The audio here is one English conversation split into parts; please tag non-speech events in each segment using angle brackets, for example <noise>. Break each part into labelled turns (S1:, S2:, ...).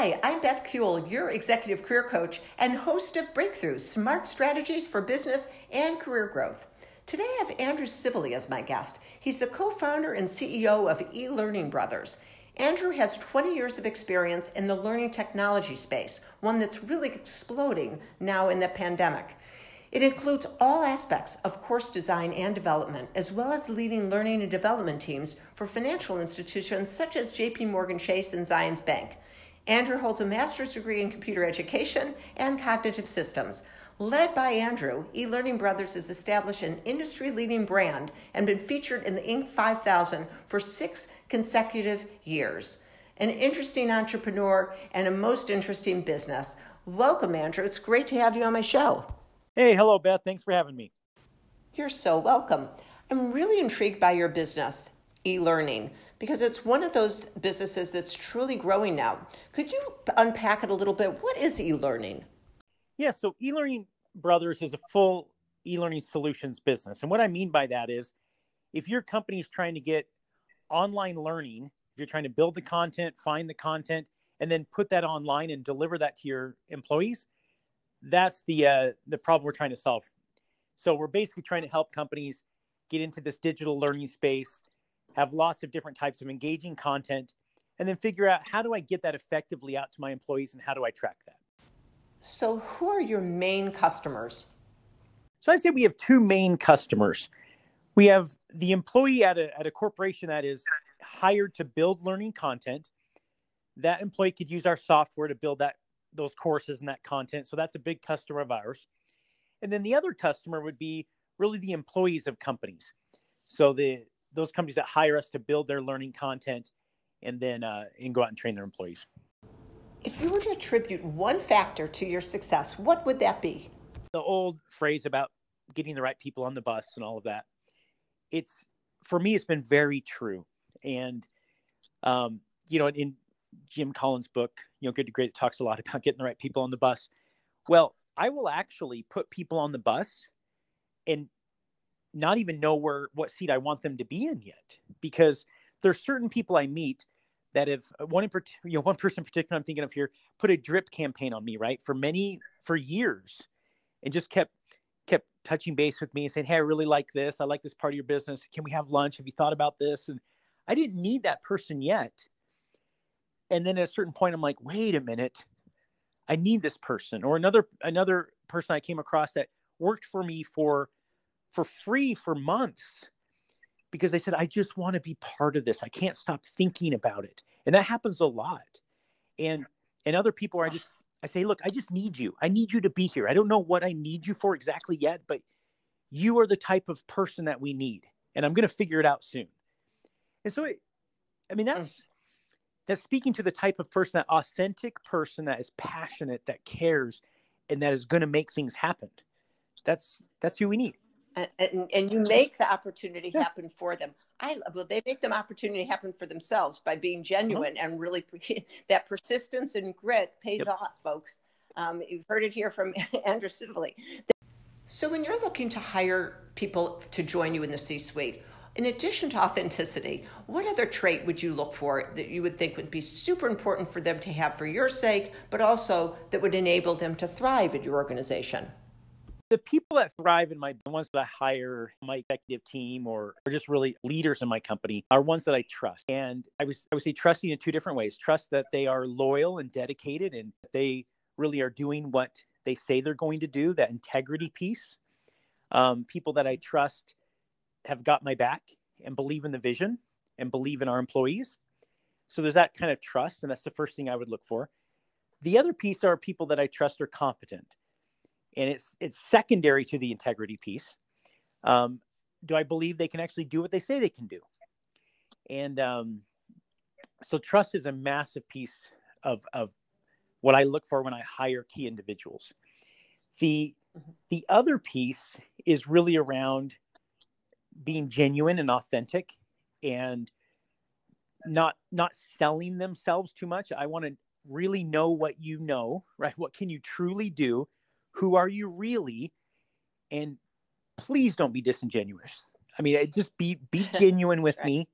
S1: Hi, I'm Beth Kuehl, your executive career coach and host of Breakthroughs Smart Strategies for Business and Career Growth. Today I have Andrew Scivally as my guest. He's the co founder and CEO of eLearning Brothers. Andrew has 20 years of experience in the learning technology space, one that's really exploding now in the pandemic. It includes all aspects of course design and development, as well as leading learning and development teams for financial institutions such as JP Morgan Chase and Zions Bank. Andrew holds a master's degree in computer education and cognitive systems. Led by Andrew, eLearning Brothers has established an industry leading brand and been featured in the Inc. 5000 for six consecutive years. An interesting entrepreneur and a most interesting business. Welcome, Andrew. It's great to have you on my show.
S2: Hey, hello, Beth. Thanks for having me.
S1: You're so welcome. I'm really intrigued by your business, eLearning because it's one of those businesses that's truly growing now. Could you unpack it a little bit? What is e-learning?
S2: Yeah, so e-learning brothers is a full e-learning solutions business. And what I mean by that is if your company is trying to get online learning, if you're trying to build the content, find the content, and then put that online and deliver that to your employees, that's the uh, the problem we're trying to solve. So we're basically trying to help companies get into this digital learning space have lots of different types of engaging content, and then figure out how do I get that effectively out to my employees and how do I track that.
S1: So, who are your main customers?
S2: So, I say we have two main customers. We have the employee at a, at a corporation that is hired to build learning content. That employee could use our software to build that those courses and that content. So that's a big customer of ours. And then the other customer would be really the employees of companies. So the those companies that hire us to build their learning content and then uh, and go out and train their employees.
S1: If you were to attribute one factor to your success, what would that be?
S2: The old phrase about getting the right people on the bus and all of that. It's for me, it's been very true. And um, you know, in Jim Collins' book, you know, Good to Great, it talks a lot about getting the right people on the bus. Well, I will actually put people on the bus and not even know where what seat I want them to be in yet because there's certain people I meet that have uh, one in <laughs> you know one person in particular I'm thinking of here put a drip campaign on me right for many for years and just kept kept touching base with me and saying hey I really like this. I like this part of your business. Can we have lunch? Have you thought about this? And I didn't need that person yet. And then at a certain point I'm like wait a minute. I need this person. Or another another person I came across that worked for me for for free for months because they said, I just want to be part of this. I can't stop thinking about it. And that happens a lot. And and other people are just I say, look, I just need you. I need you to be here. I don't know what I need you for exactly yet, but you are the type of person that we need. And I'm going to figure it out soon. And so, it, I mean, that's oh. that's speaking to the type of person, that authentic person that is passionate, that cares, and that is going to make things happen. That's that's who we need
S1: and, and, you make the opportunity happen for them. I well, they make the opportunity happen for themselves by being genuine mm-hmm. and really <laughs> that persistence and grit pays yep. off, folks. Um, you've heard it here from <laughs> Andrew Scivally. So, when you're looking to hire people to join you in the C-suite, in addition to authenticity, what other trait would you look for that you would think would be super important for them to have for your sake, but also that would enable them to thrive at your organization?
S2: The people that thrive in my the ones that I hire my executive team or, or just really leaders in my company are ones that I trust. And I was I would say trusting in two different ways. Trust that they are loyal and dedicated and they really are doing what they say they're going to do, that integrity piece. Um, people that I trust have got my back and believe in the vision and believe in our employees. So there's that kind of trust, and that's the first thing I would look for. The other piece are people that I trust are competent and it's it's secondary to the integrity piece. Um, do I believe they can actually do what they say they can do? And um, so trust is a massive piece of of what I look for when I hire key individuals. The mm-hmm. the other piece is really around being genuine and authentic and not not selling themselves too much. I want to really know what you know, right? What can you truly do? Who are you really and please don't be disingenuous i mean just be be <laughs> genuine with right. me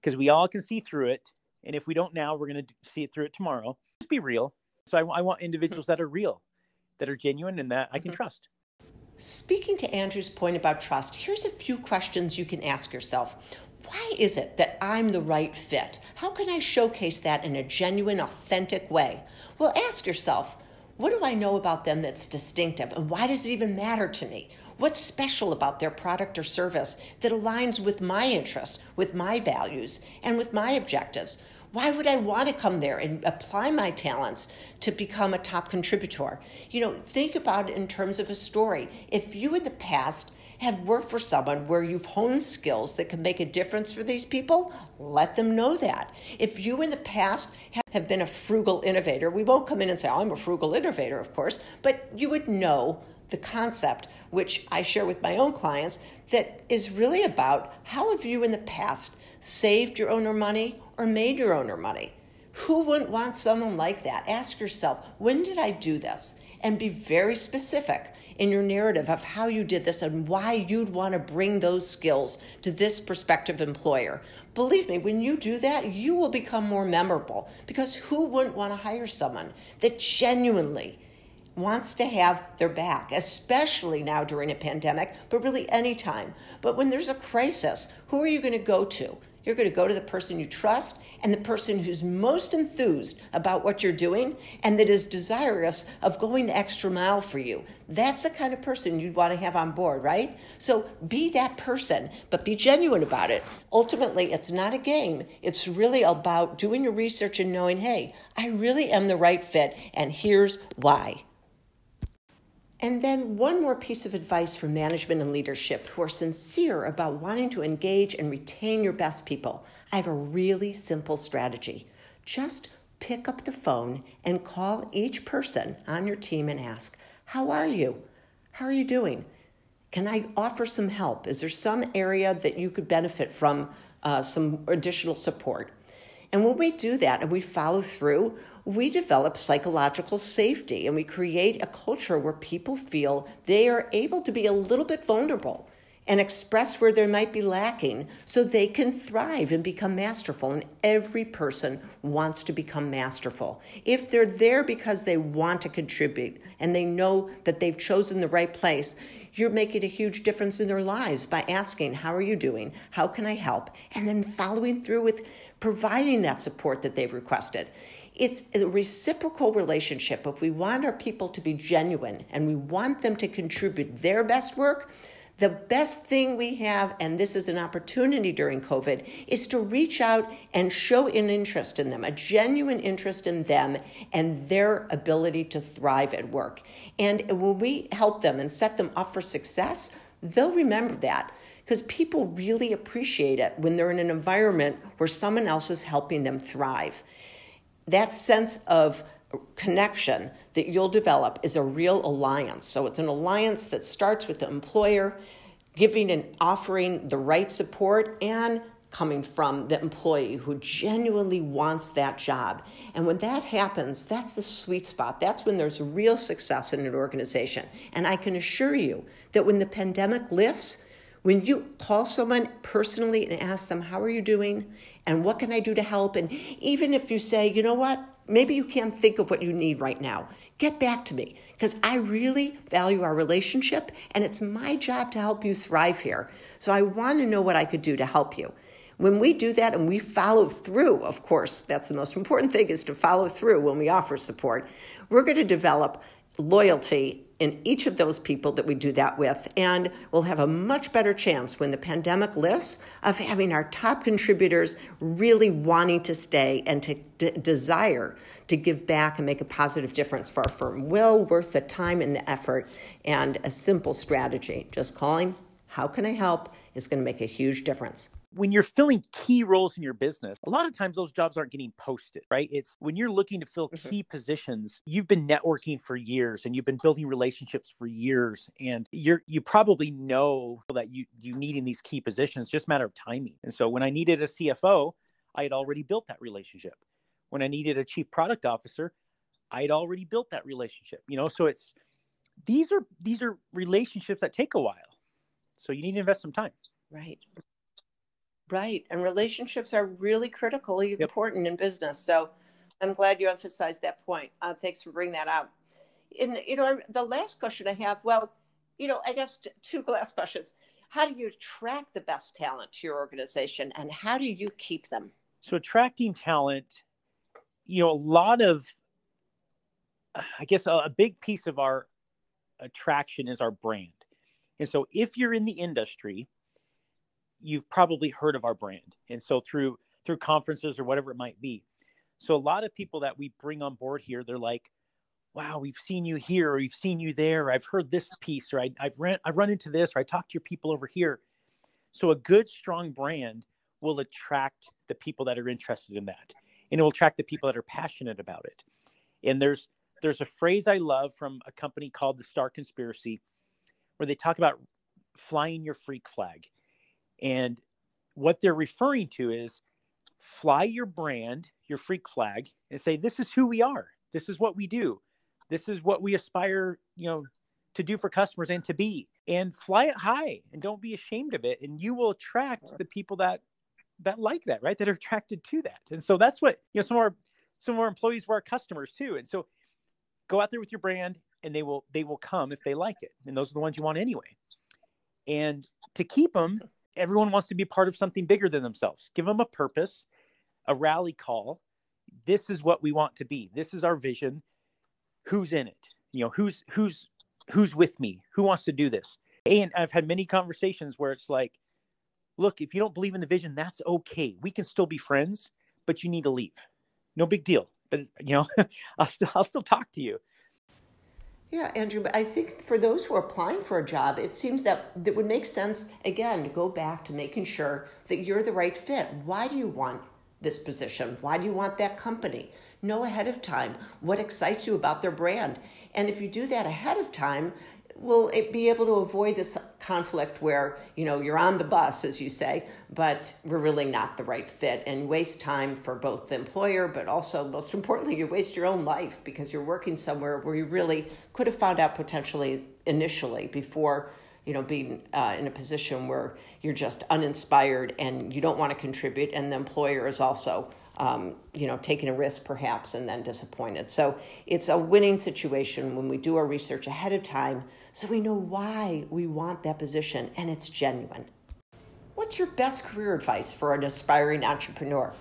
S2: because we all can see through it and if we don't now we're going to see it through it tomorrow just be real. So I, I want individuals that are real, that are genuine, and that I can mm-hmm. trust.
S1: Speaking to Andrew's point about trust, here's a few questions you can ask yourself. Why is it that I'm the right fit? How can I showcase that in a genuine, authentic way? Well, ask yourself, what do I know about them that's distinctive? And why does it even matter to me? What's special about their product or service that aligns with my interests, with my values, and with my objectives? Why would I want to come there and apply my talents to become a top contributor? You know, think about it in terms of a story. If you in the past have worked for someone where you've honed skills that can make a difference for these people, let them know that. If you in the past have been a frugal innovator, we won't come in and say, oh, I'm a frugal innovator, of course, but you would know the concept, which I share with my own clients, that is really about how have you in the past saved your owner money or made your owner money? Who wouldn't want someone like that? Ask yourself, when did I do this? And be very specific in your narrative of how you did this and why you'd want to bring those skills to this prospective employer. Believe me, when you do that, you will become more memorable because who wouldn't want to hire someone that genuinely wants to have their back, especially now during a pandemic, but really anytime. But when there's a crisis, who are you going to go to? You're going to go to the person you trust and the person who's most enthused about what you're doing and that is desirous of going the extra mile for you. That's the kind of person you'd want to have on board, right? So be that person, but be genuine about it. Ultimately, it's not a game. It's really about doing your research and knowing, hey, I really am the right fit, and here's why. And then one more piece of advice for management and leadership who are sincere about wanting to engage and retain your best people. I have a really simple strategy. Just pick up the phone and call each person on your team and ask, How are you? How are you doing? Can I offer some help? Is there some area that you could benefit from uh, some additional support? And when we do that and we follow through, we develop psychological safety and we create a culture where people feel they are able to be a little bit vulnerable and express where they might be lacking so they can thrive and become masterful. And every person wants to become masterful. If they're there because they want to contribute and they know that they've chosen the right place, you're making a huge difference in their lives by asking, How are you doing? How can I help? And then following through with providing that support that they've requested. It's a reciprocal relationship. If we want our people to be genuine and we want them to contribute their best work, the best thing we have, and this is an opportunity during COVID, is to reach out and show an interest in them, a genuine interest in them and their ability to thrive at work. And when we help them and set them up for success, they'll remember that because people really appreciate it when they're in an environment where someone else is helping them thrive. That sense of connection that you'll develop is a real alliance. So it's an alliance that starts with the employer giving and offering the right support and coming from the employee who genuinely wants that job. And when that happens, that's the sweet spot. That's when there's real success in an organization. And I can assure you that when the pandemic lifts, when you call someone personally and ask them, How are you doing? And what can I do to help? And even if you say, You know what? Maybe you can't think of what you need right now, get back to me because I really value our relationship and it's my job to help you thrive here. So I want to know what I could do to help you. When we do that and we follow through, of course, that's the most important thing is to follow through when we offer support. We're going to develop loyalty in each of those people that we do that with. And we'll have a much better chance when the pandemic lifts of having our top contributors really wanting to stay and to d- desire to give back and make a positive difference for our firm. Well worth the time and the effort and a simple strategy. Just calling, how can I help, is going to make a huge difference
S2: when you're filling key roles in your business, a lot of times those jobs aren't getting posted, right? It's when you're looking to fill mm-hmm. key positions, you've been networking for years and you've been building relationships for years and you're you probably know that you you need in these key positions, just matter of timing. And so when I needed a CFO, I had already built that relationship. When I needed a chief product officer, I had already built that relationship. You know, so it's these are these are relationships that take a while. So you need to invest some time.
S1: Right. Right. And relationships are really critically yep. important in business. So I'm glad you emphasized that point. Uh, thanks for bringing that up. And you know, the last question I have, well, you know, I guess two <laughs> last questions. How do you attract the best talent to your organization, and how do you keep them?
S2: So attracting talent, you know, a lot of, I guess, a, a big piece of our attraction is our brand. And so if you're in the industry, you've probably heard of our brand. And so through through conferences or whatever it might be. So a lot of people that we bring on board here, they're like, wow, we've seen you here, or we've seen you there. or I've heard this piece, or I, have run, I've run into this, or I talked to your people over here. So a good, strong brand will attract the people that are interested in that, and it will attract the people that are passionate about it. And there's there's a phrase I love from a company called the Starr Conspiracy, where they talk about flying your freak flag. And what they're referring to is fly your brand, your freak flag, and say, This is who we are. This is what we do. This is what we aspire, you know, to do for customers and to be. And fly it high and don't be ashamed of it. And you will attract the people that that like that, right? That are attracted to that. And so that's what, you know, some of our some of our employees were our customers too. And so go out there with your brand and they will they will come if they like it and those are the ones you want anyway and to keep them everyone wants to be part of something bigger than themselves. Give them a purpose a rally call. This is what we want to be. This is our vision. Who's in it? You know who's who's who's with me? Who wants to do this? And i've had many conversations where it's like look if you don't believe in the vision that's okay. We can still be friends but you need to leave. No big deal. But you know <laughs> I'll, still, I'll still talk to you
S1: yeah, Andrew, but I think for those who are applying for a job, it seems that it would make sense, again, to go back to making sure that you're the right fit. Why do you want this position? Why do you want that company? Know ahead of time what excites you about their brand. And if you do that ahead of time, will it be able to avoid this conflict where you know you're on the bus as you say but we're really not the right fit and waste time for both the employer but also most importantly you waste your own life because you're working somewhere where you really could have found out potentially initially before you know being uh, in a position where you're just uninspired and you don't want to contribute and the employer is also um, you know, taking a risk perhaps and then disappointed. So it's a winning situation when we do our research ahead of time so we know why we want that position and it's genuine. What's your best career advice for an aspiring entrepreneur?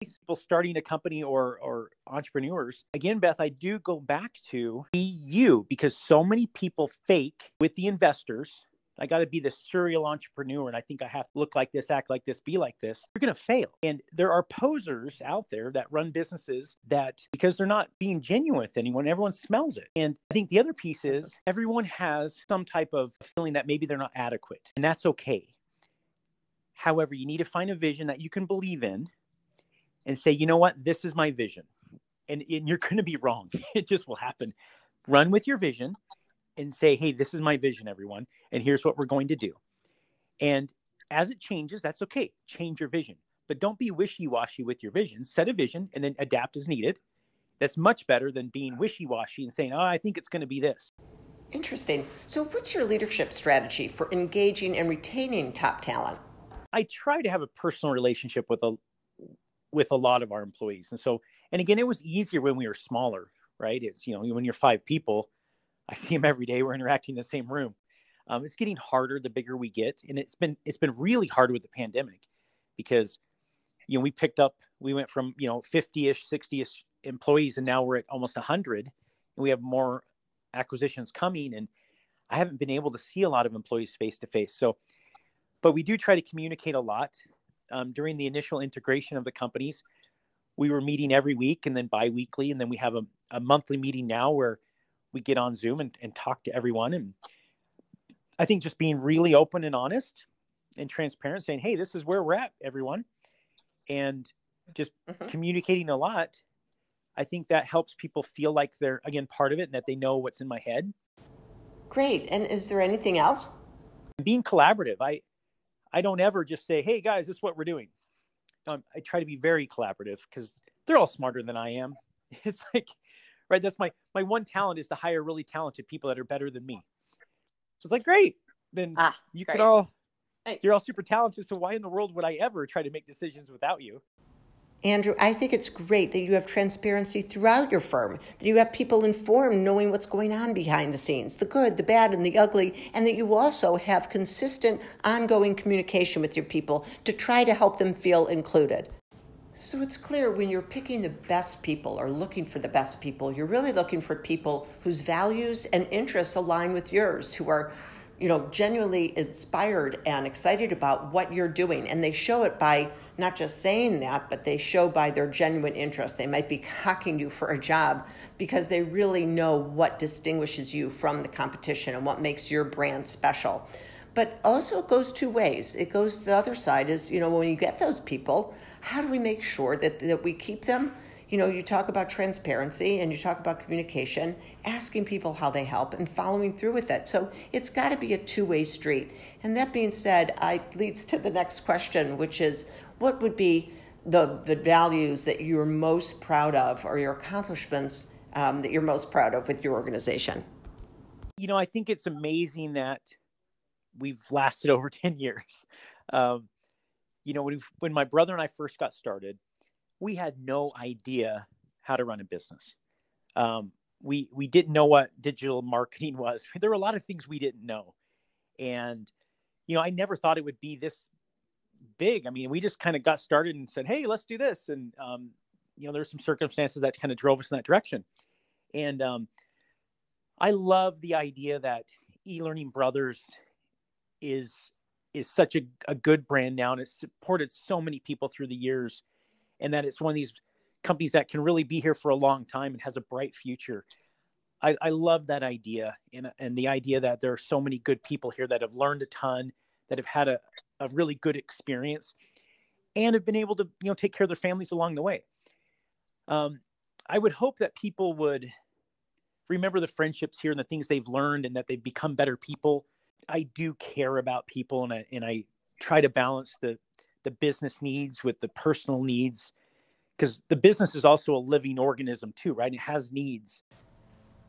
S2: People starting a company or or entrepreneurs. Again, Beth, I do go back to be you because so many people fake with the investors I got to be the serial entrepreneur and I think I have to look like this, act like this, be like this, you're going to fail. And there are posers out there that run businesses that because they're not being genuine with anyone, everyone smells it. And I think the other piece is everyone has some type of feeling that maybe they're not adequate, and that's okay. However, you need to find a vision that you can believe in and say, you know what, this is my vision. And, and you're <laughs> going to be wrong. It just will happen. Run with your vision and say, hey, this is my vision, everyone, and here's what we're going to do. And as it changes, that's okay. Change your vision, but don't be wishy washy with your vision. Set a vision and then adapt as needed. That's much better than being wishy washy and saying, oh, I think it's going to be this.
S1: Interesting. So, what's your leadership strategy for engaging and retaining top talent?
S2: I try to have a personal relationship with a with a lot of our employees, and so, and again, it was easier when we were smaller, right? It's you know when you're five people, <laughs> I see them every day. We're interacting in the same room. Um, it's getting harder the bigger we get, and it's been it's been really hard with the pandemic because you know we picked up we went from you know 50ish 60ish employees and now we're at almost 100 and we have more acquisitions coming and i haven't been able to see a lot of employees face to face so but we do try to communicate a lot um, during the initial integration of the companies we were meeting every week and then bi-weekly and then we have a, a monthly meeting now where we get on Zoom and, and talk to everyone. And I think just being really open and honest and transparent, saying, hey, this is where we're at, everyone. And just mm-hmm. communicating a lot. I think that helps people feel like they're, again, part of it and that they know what's in my head.
S1: Great. And is there anything else?
S2: Being collaborative. I, I don't ever just say, hey, guys, this is what we're doing. Um, I try to be very collaborative because they're all smarter than I am. <laughs> It's like, right? That's my my one talent is to hire really talented people that are better than me. So it's like great. Then ah, you great. could all you're all super talented. So why in the world would I ever try to make decisions without you?
S1: Andrew, I think it's great that you have transparency throughout your firm, that you have people informed, knowing what's going on behind the scenes the good, the bad, and the ugly, and that you also have consistent, ongoing communication with your people to try to help them feel included. So it's clear when you're picking the best people or looking for the best people, you're really looking for people whose values and interests align with yours, who are you know genuinely inspired and excited about what you're doing and they show it by not just saying that, but they show by their genuine interest. They might be cocking you for a job because they really know what distinguishes you from the competition and what makes your brand special. But also, it goes two ways. It goes the other side is, you know, when you get those people, how do we make sure that, that we keep them? You know, you talk about transparency and you talk about communication, asking people how they help and following through with it. So it's got to be a two way street. And that being said, I leads to the next question, which is what would be the, the values that you're most proud of or your accomplishments um, that you're most proud of with your organization?
S2: You know, I think it's amazing that we've lasted <laughs> over 10 years. Um, you know, when, when my brother and I first got started, we had no idea how to run a business. Um, we we didn't know what digital <laughs> marketing was. <laughs> There were a lot of things we didn't know, and you know, I never thought it would be this big. I mean, we just kind of got started and said, "Hey, let's do this." And um, you know, there's some circumstances that kind of drove us in that direction. And um, I love the idea that eLearning Brothers is is such a, a good brand now, and it's supported so many people through the years, and that it's one of these companies that can really be here for a long time and has a bright future. I, I love that idea and, and the idea that there are so many good people here that have learned a ton, that have had a, a really good experience and have been able to you know take care of their families along the way um, i would hope that people would remember the friendships here and the things they've learned and that they've become better people i do care about people and i and i try to balance the the business needs with the personal needs because the business is also a living organism too right it has needs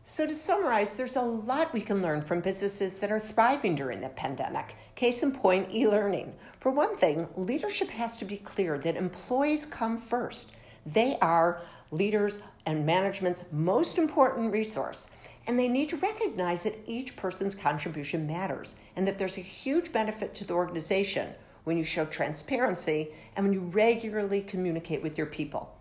S1: so, to summarize, there's a lot we can learn from businesses that are thriving during the pandemic. Case in point, e learning. For one thing, leadership has to be clear that employees come first. They are leaders and management's most important resource. And they need to recognize that each person's contribution matters and that there's a huge benefit to the organization when you show transparency and when you regularly communicate with your people.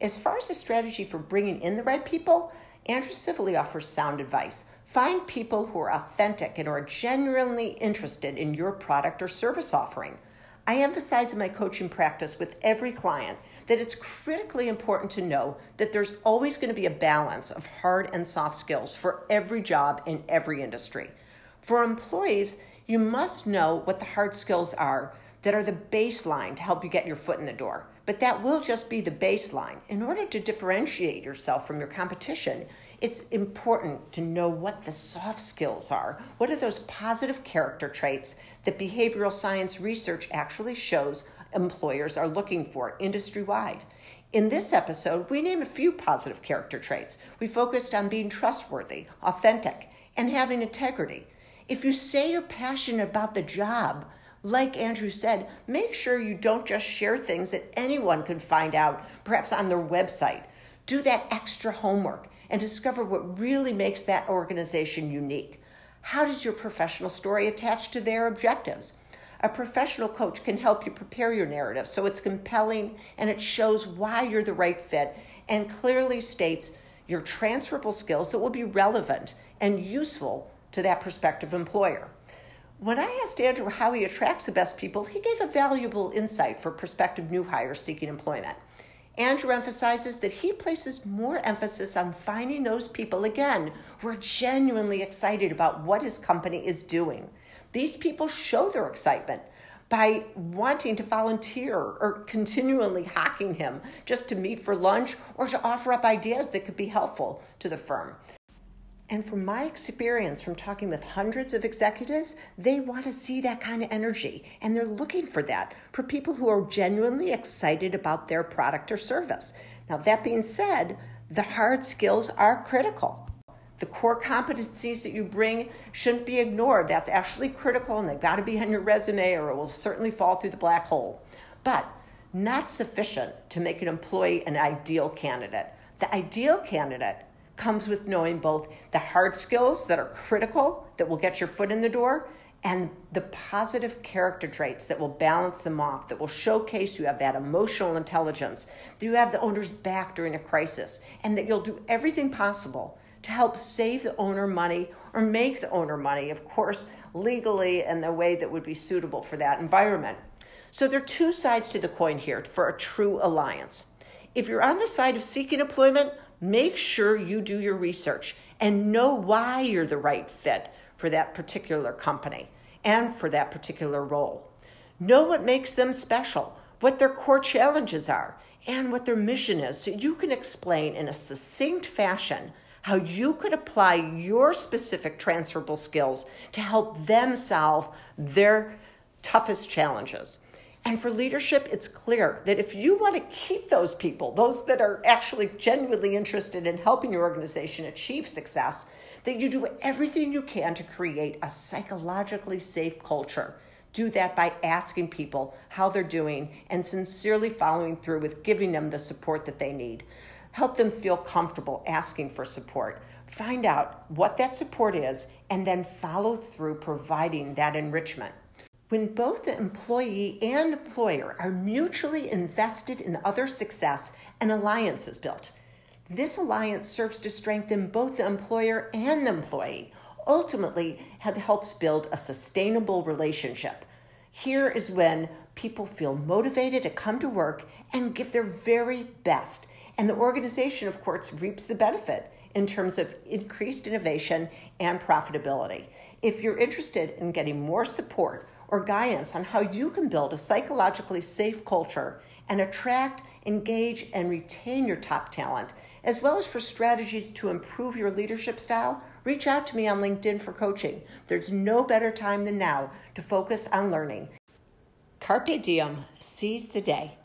S1: As far as a strategy for bringing in the right people, Andrew Scivally offers sound advice. Find people who are authentic and are genuinely interested in your product or service offering. I emphasize in my coaching practice with every client that it's critically important to know that there's always going to be a balance of hard and soft skills for every job in every industry. For employees, you must know what the hard skills are that are the baseline to help you get your foot in the door. But that will just be the baseline. In order to differentiate yourself from your competition, it's important to know what the soft skills are. What are those positive character traits that behavioral science research actually shows employers are looking for industry wide? In this episode, we name a few positive character traits. We focused on being trustworthy, authentic, and having integrity. If you say you're passionate about the job, like Andrew said, make sure you don't just share things that anyone can find out, perhaps on their website. Do that extra homework and discover what really makes that organization unique. How does your professional story attach to their objectives? A professional coach can help you prepare your narrative so it's compelling and it shows why you're the right fit and clearly states your transferable skills that will be relevant and useful to that prospective employer. When I asked Andrew how he attracts the best people, he gave a valuable insight for prospective new hires seeking employment. Andrew emphasizes that he places more emphasis on finding those people again who are genuinely excited about what his company is doing. These people show their excitement by wanting to volunteer or continually hacking him just to meet for lunch or to offer up ideas that could be helpful to the firm. And from my experience from talking with hundreds of executives, they want to see that kind of energy. And they're looking for that for people who are genuinely excited about their product or service. Now, that being said, the hard skills are critical. The core competencies that you bring shouldn't be ignored. That's actually critical and they've got to be on your resume or it will certainly fall through the black hole. But not sufficient to make an employee an ideal candidate. The ideal candidate comes with knowing both the hard skills that are critical, that will get your foot in the door, and the positive character traits that will balance them off, that will showcase you have that emotional intelligence, that you have the owner's back during a crisis, and that you'll do everything possible to help save the owner money or make the owner money, of course, legally and the way that would be suitable for that environment. So there are two sides to the coin here for a true alliance. If you're on the side of seeking employment, make sure you do your research and know why you're the right fit for that particular company and for that particular role. Know what makes them special, what their core challenges are, and what their mission is so you can explain in a succinct fashion how you could apply your specific transferable skills to help them solve their toughest challenges. And for leadership, it's clear that if you want to keep those people, those that are actually genuinely interested in helping your organization achieve success, that you do everything you can to create a psychologically safe culture. Do that by asking people how they're doing and sincerely following through with giving them the support that they need. Help them feel comfortable asking for support. Find out what that support is and then follow through providing that enrichment when both the employee and employer are mutually invested in the other's success, an alliance is built. This alliance serves to strengthen both the employer and the employee. Ultimately, it helps build a sustainable relationship. Here is when people feel motivated to come to work and give their very best. And the organization, of course, reaps the benefit in terms of increased innovation and profitability. If you're interested in getting more support or guidance on how you can build a psychologically safe culture and attract, engage, and retain your top talent, as well as for strategies to improve your leadership style, reach out to me on LinkedIn for coaching. There's no better time than now to focus on learning. Carpe diem, seize the day.